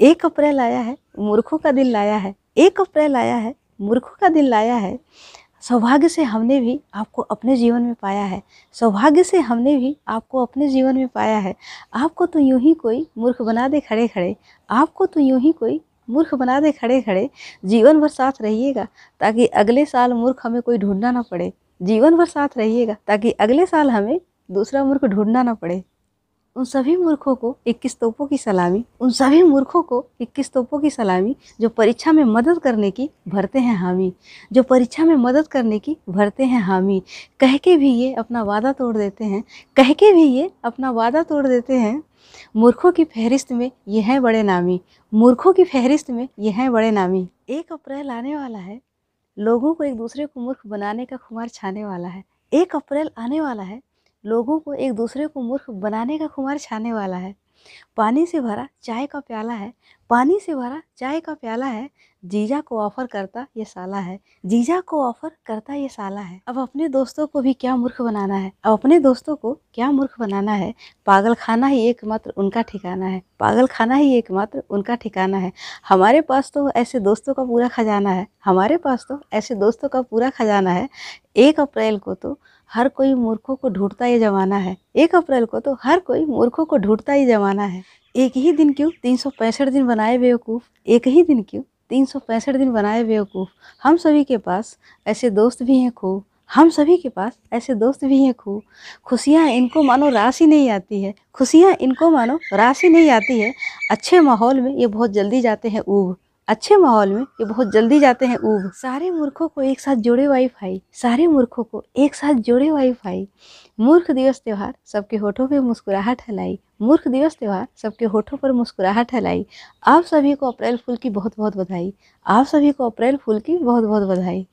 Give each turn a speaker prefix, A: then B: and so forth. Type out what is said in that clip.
A: एक अप्रैल आया है, मूर्खों का दिन लाया है, एक अप्रैल आया है, मूर्खों का दिन लाया है। सौभाग्य से हमने भी आपको अपने जीवन में पाया है। सौभाग्य से हमने भी आपको अपने जीवन में पाया है। आपको तो यूँ ही कोई मूर्ख बना दे खड़े खड़े। आपको तो यूँ ही कोई मूर्ख बना दे खड़े खड़े। जीवन भर साथ रहिएगा, ताकि अगले साल मूर्ख हमें कोई ढूंढना ना पड़े। जीवन भर साथ रहिएगा, ताकि अगले साल हमें दूसरा मूर्ख ढूंढना ना पड़े। उन सभी मूर्खों को इक्कीस तोपों की सलामी, उन सभी मूर्खों को इक्कीस तोपों की सलामी जो परीक्षा में मदद करने की भरते हैं हामी, जो परीक्षा में मदद करने की भरते हैं हामी। कह के भी ये अपना वादा तोड़ देते हैं, कह के भी ये अपना वादा तोड़ देते हैं, मूर्खों की फहरिस्त में ये हैं बड़े नामी, मूर्खों की फहरिस्त में ये हैं बड़े नामी। एक अप्रैल आने वाला है, लोगों को एक दूसरे को मूर्ख बनाने का खुमार छाने वाला है। एक अप्रैल आने वाला है लोगों को एक दूसरे को मूर्ख बनाने का खुमार छाने वाला है। पानी से भरा चाय का प्याला है पानी से भरा चाय का प्याला है, जीजा को ऑफ़र करता ये साला है, जीजा को ऑफ़र करता ये साला है। अब अपने दोस्तों को भी क्या मूर्ख बनाना है? अब अपने दोस्तों को क्या मूर्ख बनाना है? पागल खाना ही एकमात्र उनका ठिकाना है। पागल खाना ही एकमात्र उनका ठिकाना है। हमारे पास तो ऐसे दोस्तों का पूरा खजाना है। हमारे पास तो ऐसे दोस्तों का पूरा खजाना है। एक अप्रैल को तो हर कोई मूर्खों को ढूंढता ये जमाना है। एक अप्रैल को तो हर कोई मूर्खों को ढूंढता ही जमाना है। एक ही दिन क्यों? तीन सौ पैंसठ दिन बनाए बेवकूफ़। एक ही दिन क्यों? तीन सौ पैंसठ दिन बनाए बेवकूफ़। हम सभी के पास ऐसे दोस्त भी हैं खूब। हम सभी के पास ऐसे दोस्त भी हैं खूब। खुशियाँ इनको मानो रास ही नहीं आती है। खुशियाँ इनको मानो रास ही नहीं आती है। अच्छे माहौल में ये बहुत जल्दी जाते हैं ऊब। अच्छे माहौल में ये बहुत जल्दी जाते हैं ऊब। सारे मूर्खों को एक साथ जोड़े वाईफाई सारे मूर्खों को एक साथ जोड़े वाईफाई मूर्ख दिवस त्यौहार, सबके होठों पे मुस्कुराहट हलाई। मूर्ख दिवस त्यौहार, सबके होठों पर मुस्कुराहट हलाई। आप सभी को अप्रैल फूल की बहुत बहुत बधाई। आप सभी को अप्रैल फूल की बहुत बहुत बधाई।